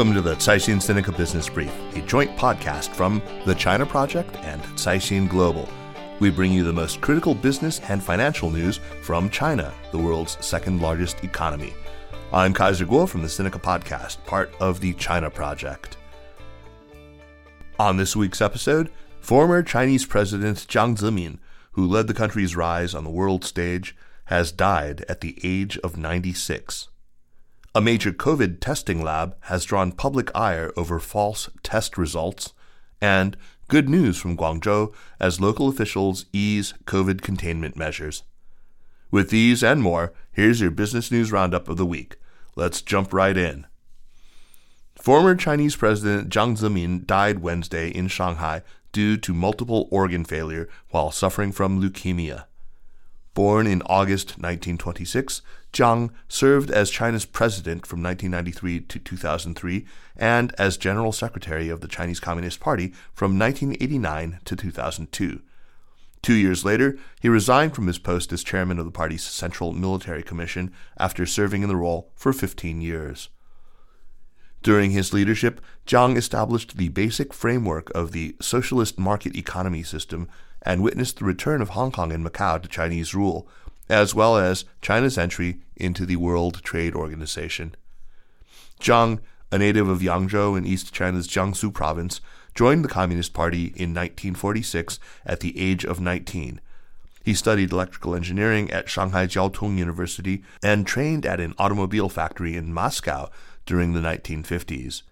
Welcome to the Caixin Sinica Business Brief, a joint podcast from the China Project and Caixin Global. We bring you the most critical business and financial news from China, the world's second largest economy. I'm Kaiser Kuo from the Sinica Podcast, part of the China Project. On this week's episode, former Chinese President Jiang Zemin, who led the country's rise on the world stage, has died at the age of 96. A major COVID testing lab has drawn public ire over false test results, and good news from Guangzhou as local officials ease COVID containment measures. With these and more, here's your business news roundup of the week. Let's jump right in. Former Chinese President Jiang Zemin died Wednesday in Shanghai due to multiple organ failure while suffering from leukemia. Born in August 1926, Jiang served as China's president from 1993 to 2003 and as general secretary of the Chinese Communist Party from 1989 to 2002. Two years later, he resigned from his post as chairman of the party's Central Military Commission after serving in the role for 15 years. During his leadership, Jiang established the basic framework of the socialist market economy system and witnessed the return of Hong Kong and Macau to Chinese rule, as well as China's entry into the World Trade Organization. Jiang, a native of Yangzhou in East China's Jiangsu province, joined the Communist Party in 1946 at the age of 19. He studied electrical engineering at Shanghai Jiao Tong University and trained at an automobile factory in Moscow during the 1950s.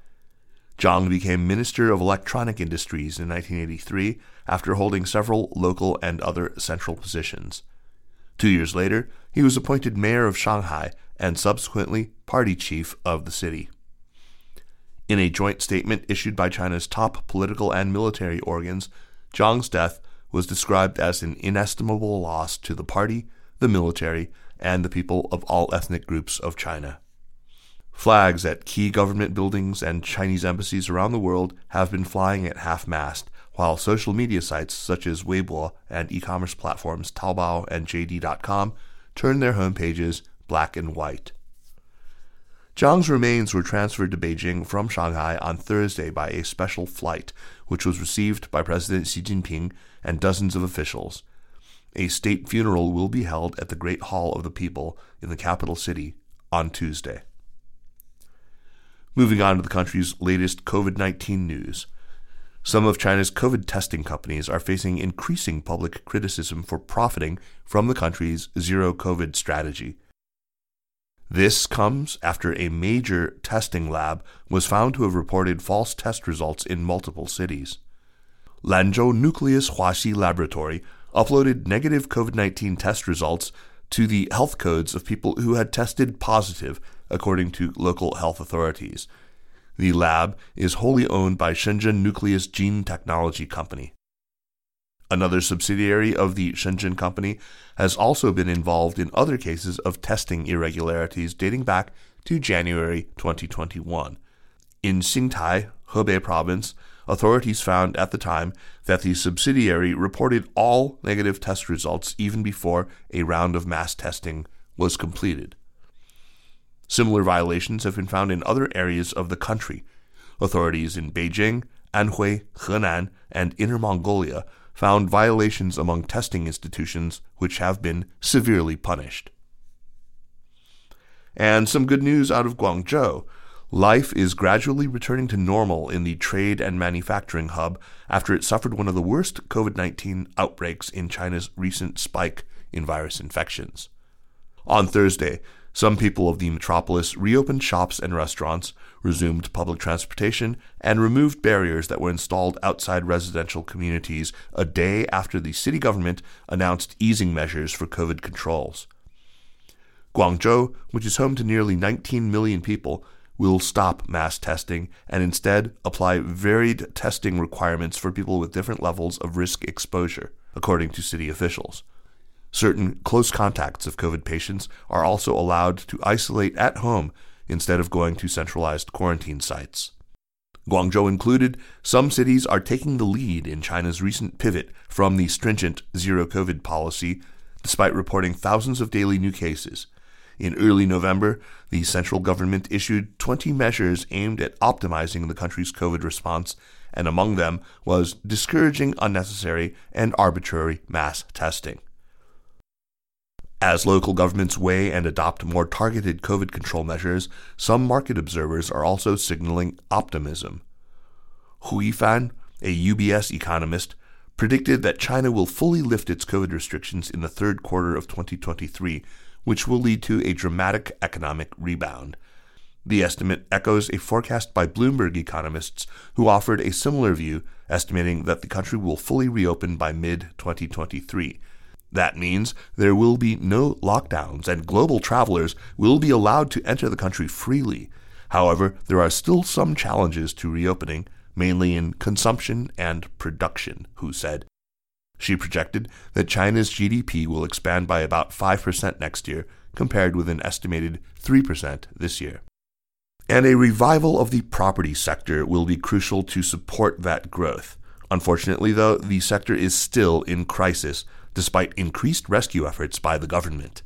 Jiang became Minister of Electronic Industries in 1983 after holding several local and other central positions. Two years later, he was appointed mayor of Shanghai and subsequently party chief of the city. In a joint statement issued by China's top political and military organs, Jiang's death was described as an inestimable loss to the party, the military, and the people of all ethnic groups of China. Flags at key government buildings and Chinese embassies around the world have been flying at half mast, while social media sites such as Weibo and e commerce platforms Taobao and JD.com turn their homepages black and white. Jiang's remains were transferred to Beijing from Shanghai on Thursday by a special flight, which was received by President Xi Jinping and dozens of officials. A state funeral will be held at the Great Hall of the People in the capital city on Tuesday. Moving on to the country's latest COVID 19 news. Some of China's COVID testing companies are facing increasing public criticism for profiting from the country's zero COVID strategy. This comes after a major testing lab was found to have reported false test results in multiple cities. Lanzhou Nucleus Huaxi Laboratory uploaded negative COVID 19 test results to the health codes of people who had tested positive according to local health authorities. The lab is wholly owned by Shenzhen Nucleus Gene Technology Company. Another subsidiary of the Shenzhen company has also been involved in other cases of testing irregularities dating back to January 2021. In Xingtai, Hebei province, authorities found at the time that the subsidiary reported all negative test results even before a round of mass testing was completed. Similar violations have been found in other areas of the country. Authorities in Beijing, Anhui, Henan, and Inner Mongolia found violations among testing institutions which have been severely punished. And some good news out of Guangzhou. Life is gradually returning to normal in the trade and manufacturing hub after it suffered one of the worst COVID 19 outbreaks in China's recent spike in virus infections. On Thursday, some people of the metropolis reopened shops and restaurants, resumed public transportation, and removed barriers that were installed outside residential communities a day after the city government announced easing measures for COVID controls. Guangzhou, which is home to nearly 19 million people, will stop mass testing and instead apply varied testing requirements for people with different levels of risk exposure, according to city officials. Certain close contacts of COVID patients are also allowed to isolate at home instead of going to centralized quarantine sites. Guangzhou included, some cities are taking the lead in China's recent pivot from the stringent zero COVID policy, despite reporting thousands of daily new cases. In early November, the central government issued 20 measures aimed at optimizing the country's COVID response, and among them was discouraging unnecessary and arbitrary mass testing. As local governments weigh and adopt more targeted COVID control measures, some market observers are also signaling optimism. Hu Yifan, a UBS economist, predicted that China will fully lift its COVID restrictions in the third quarter of 2023, which will lead to a dramatic economic rebound. The estimate echoes a forecast by Bloomberg economists who offered a similar view, estimating that the country will fully reopen by mid 2023. That means there will be no lockdowns and global travelers will be allowed to enter the country freely. However, there are still some challenges to reopening, mainly in consumption and production, Hu said. She projected that China's GDP will expand by about 5% next year, compared with an estimated 3% this year. And a revival of the property sector will be crucial to support that growth. Unfortunately, though, the sector is still in crisis, despite increased rescue efforts by the government.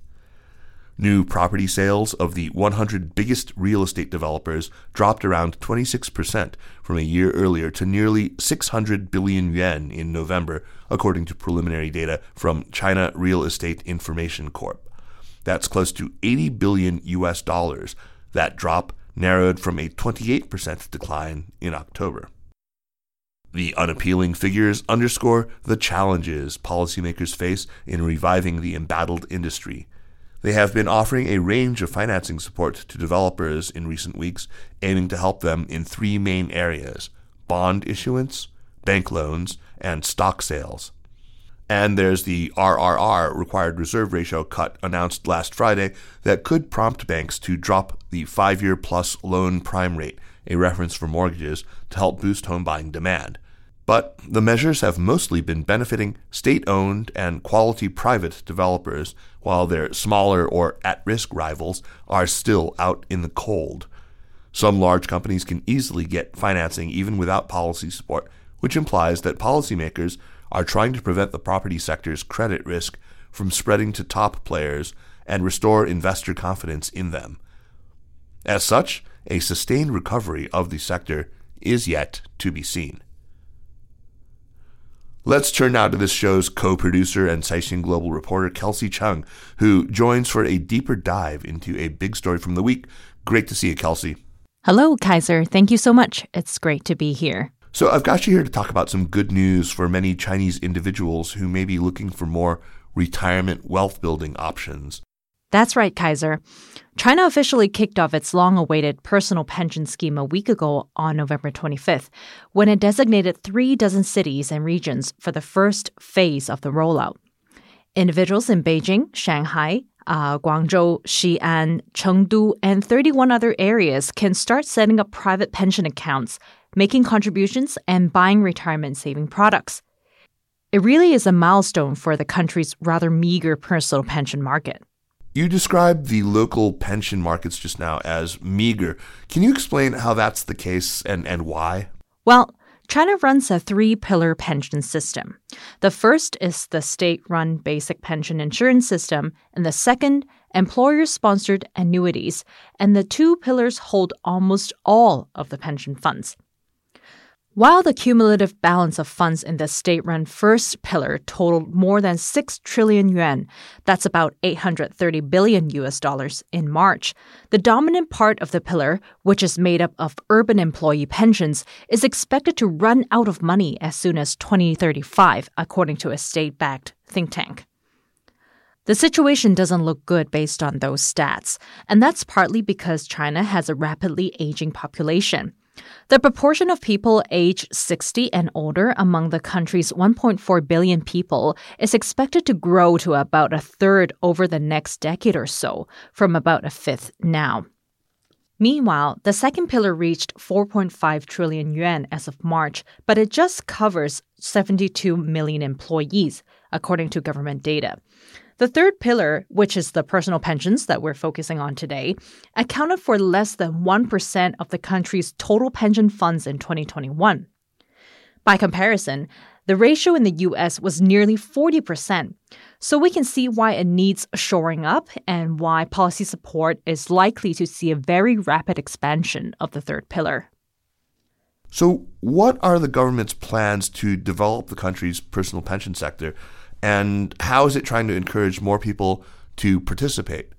New property sales of the 100 biggest real estate developers dropped around 26% from a year earlier to nearly 600 billion yuan in November, according to preliminary data from China Real Estate Information Corp. That's close to 80 billion US dollars. That drop narrowed from a 28% decline in October. The unappealing figures underscore the challenges policymakers face in reviving the embattled industry. They have been offering a range of financing support to developers in recent weeks, aiming to help them in three main areas bond issuance, bank loans, and stock sales. And there's the RRR required reserve ratio cut announced last Friday that could prompt banks to drop the five year plus loan prime rate, a reference for mortgages, to help boost home buying demand. But the measures have mostly been benefiting state owned and quality private developers, while their smaller or at risk rivals are still out in the cold. Some large companies can easily get financing even without policy support, which implies that policymakers are trying to prevent the property sector's credit risk from spreading to top players and restore investor confidence in them. As such, a sustained recovery of the sector is yet to be seen. Let's turn now to this show's co-producer and Caixin Global reporter Kelsey Cheng, who joins for a deeper dive into a big story from the week. Great to see you, Kelsey. Hello, Kaiser. Thank you so much. It's great to be here. So, I've got you here to talk about some good news for many Chinese individuals who may be looking for more retirement wealth building options. That's right, Kaiser. China officially kicked off its long awaited personal pension scheme a week ago on November 25th, when it designated three dozen cities and regions for the first phase of the rollout. Individuals in Beijing, Shanghai, uh, Guangzhou, Xi'an, Chengdu, and 31 other areas can start setting up private pension accounts, making contributions, and buying retirement saving products. It really is a milestone for the country's rather meager personal pension market. You described the local pension markets just now as meager. Can you explain how that's the case and, and why? Well, China runs a three pillar pension system. The first is the state run basic pension insurance system, and the second, employer sponsored annuities. And the two pillars hold almost all of the pension funds. While the cumulative balance of funds in the state run first pillar totaled more than 6 trillion yuan, that's about 830 billion US dollars, in March, the dominant part of the pillar, which is made up of urban employee pensions, is expected to run out of money as soon as 2035, according to a state backed think tank. The situation doesn't look good based on those stats, and that's partly because China has a rapidly aging population. The proportion of people aged 60 and older among the country's 1.4 billion people is expected to grow to about a third over the next decade or so, from about a fifth now. Meanwhile, the second pillar reached 4.5 trillion yuan as of March, but it just covers 72 million employees, according to government data. The third pillar, which is the personal pensions that we're focusing on today, accounted for less than 1% of the country's total pension funds in 2021. By comparison, the ratio in the US was nearly 40%. So we can see why it needs shoring up and why policy support is likely to see a very rapid expansion of the third pillar. So, what are the government's plans to develop the country's personal pension sector? And how is it trying to encourage more people to participate?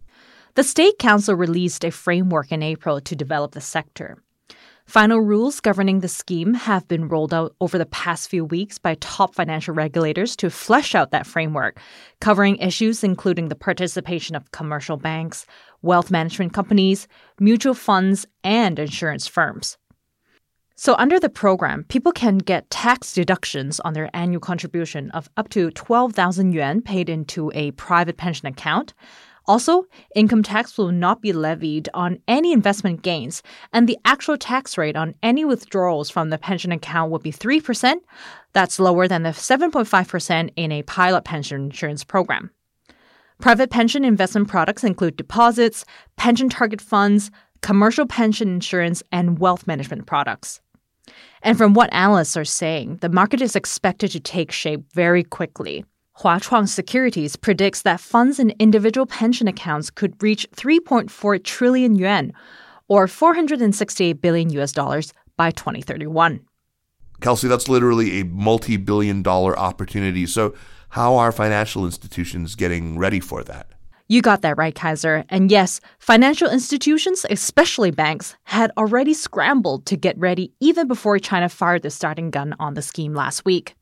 The State Council released a framework in April to develop the sector. Final rules governing the scheme have been rolled out over the past few weeks by top financial regulators to flesh out that framework, covering issues including the participation of commercial banks, wealth management companies, mutual funds, and insurance firms. So, under the program, people can get tax deductions on their annual contribution of up to 12,000 yuan paid into a private pension account. Also, income tax will not be levied on any investment gains, and the actual tax rate on any withdrawals from the pension account will be 3%. That's lower than the 7.5% in a pilot pension insurance program. Private pension investment products include deposits, pension target funds, commercial pension insurance, and wealth management products. And from what analysts are saying, the market is expected to take shape very quickly. Huachuang Securities predicts that funds in individual pension accounts could reach 3.4 trillion yuan, or 468 billion US dollars by 2031. Kelsey, that's literally a multi billion dollar opportunity. So, how are financial institutions getting ready for that? You got that right, Kaiser. And yes, financial institutions, especially banks, had already scrambled to get ready even before China fired the starting gun on the scheme last week.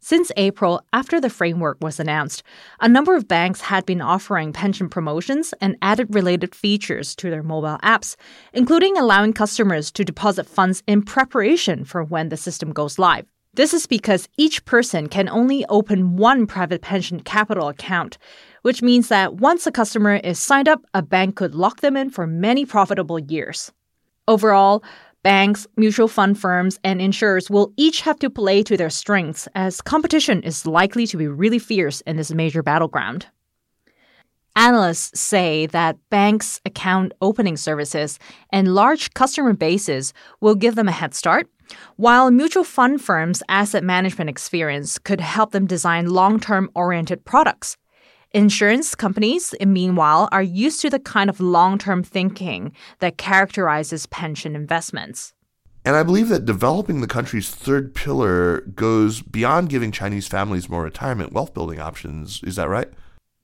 Since April, after the framework was announced, a number of banks had been offering pension promotions and added related features to their mobile apps, including allowing customers to deposit funds in preparation for when the system goes live. This is because each person can only open one private pension capital account, which means that once a customer is signed up, a bank could lock them in for many profitable years. Overall, banks, mutual fund firms, and insurers will each have to play to their strengths as competition is likely to be really fierce in this major battleground. Analysts say that banks' account opening services and large customer bases will give them a head start, while mutual fund firms' asset management experience could help them design long term oriented products. Insurance companies, meanwhile, are used to the kind of long term thinking that characterizes pension investments. And I believe that developing the country's third pillar goes beyond giving Chinese families more retirement wealth building options. Is that right?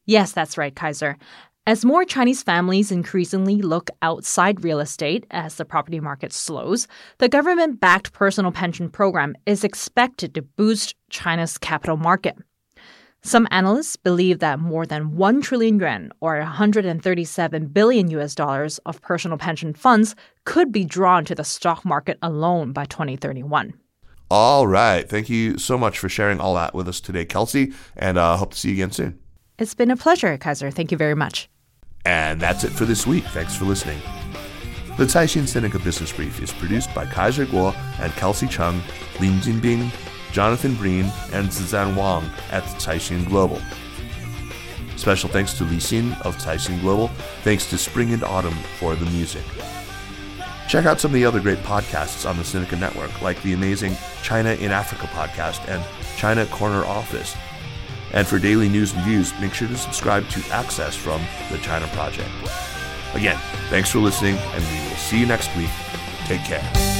Yes, that's right, Kaiser. As more Chinese families increasingly look outside real estate as the property market slows, the government backed personal pension program is expected to boost China's capital market. Some analysts believe that more than 1 trillion yuan or 137 billion US dollars of personal pension funds could be drawn to the stock market alone by 2031. All right. Thank you so much for sharing all that with us today, Kelsey, and uh, hope to see you again soon. It's been a pleasure, Kaiser. Thank you very much. And that's it for this week. Thanks for listening. The Caixin Sinica Business Brief is produced by Kaiser Kuo and Kelsey Cheng, Lin Jinbing, Jonathan Breen, and Zizan Wang at Caixin Global. Special thanks to Li Xin of Caixin Global. Thanks to Spring and Autumn for the music. Check out some of the other great podcasts on the Sinica Network, like the amazing China in Africa podcast and China Corner Office. And for daily news and views, make sure to subscribe to Access from the China Project. Again, thanks for listening, and we will see you next week. Take care.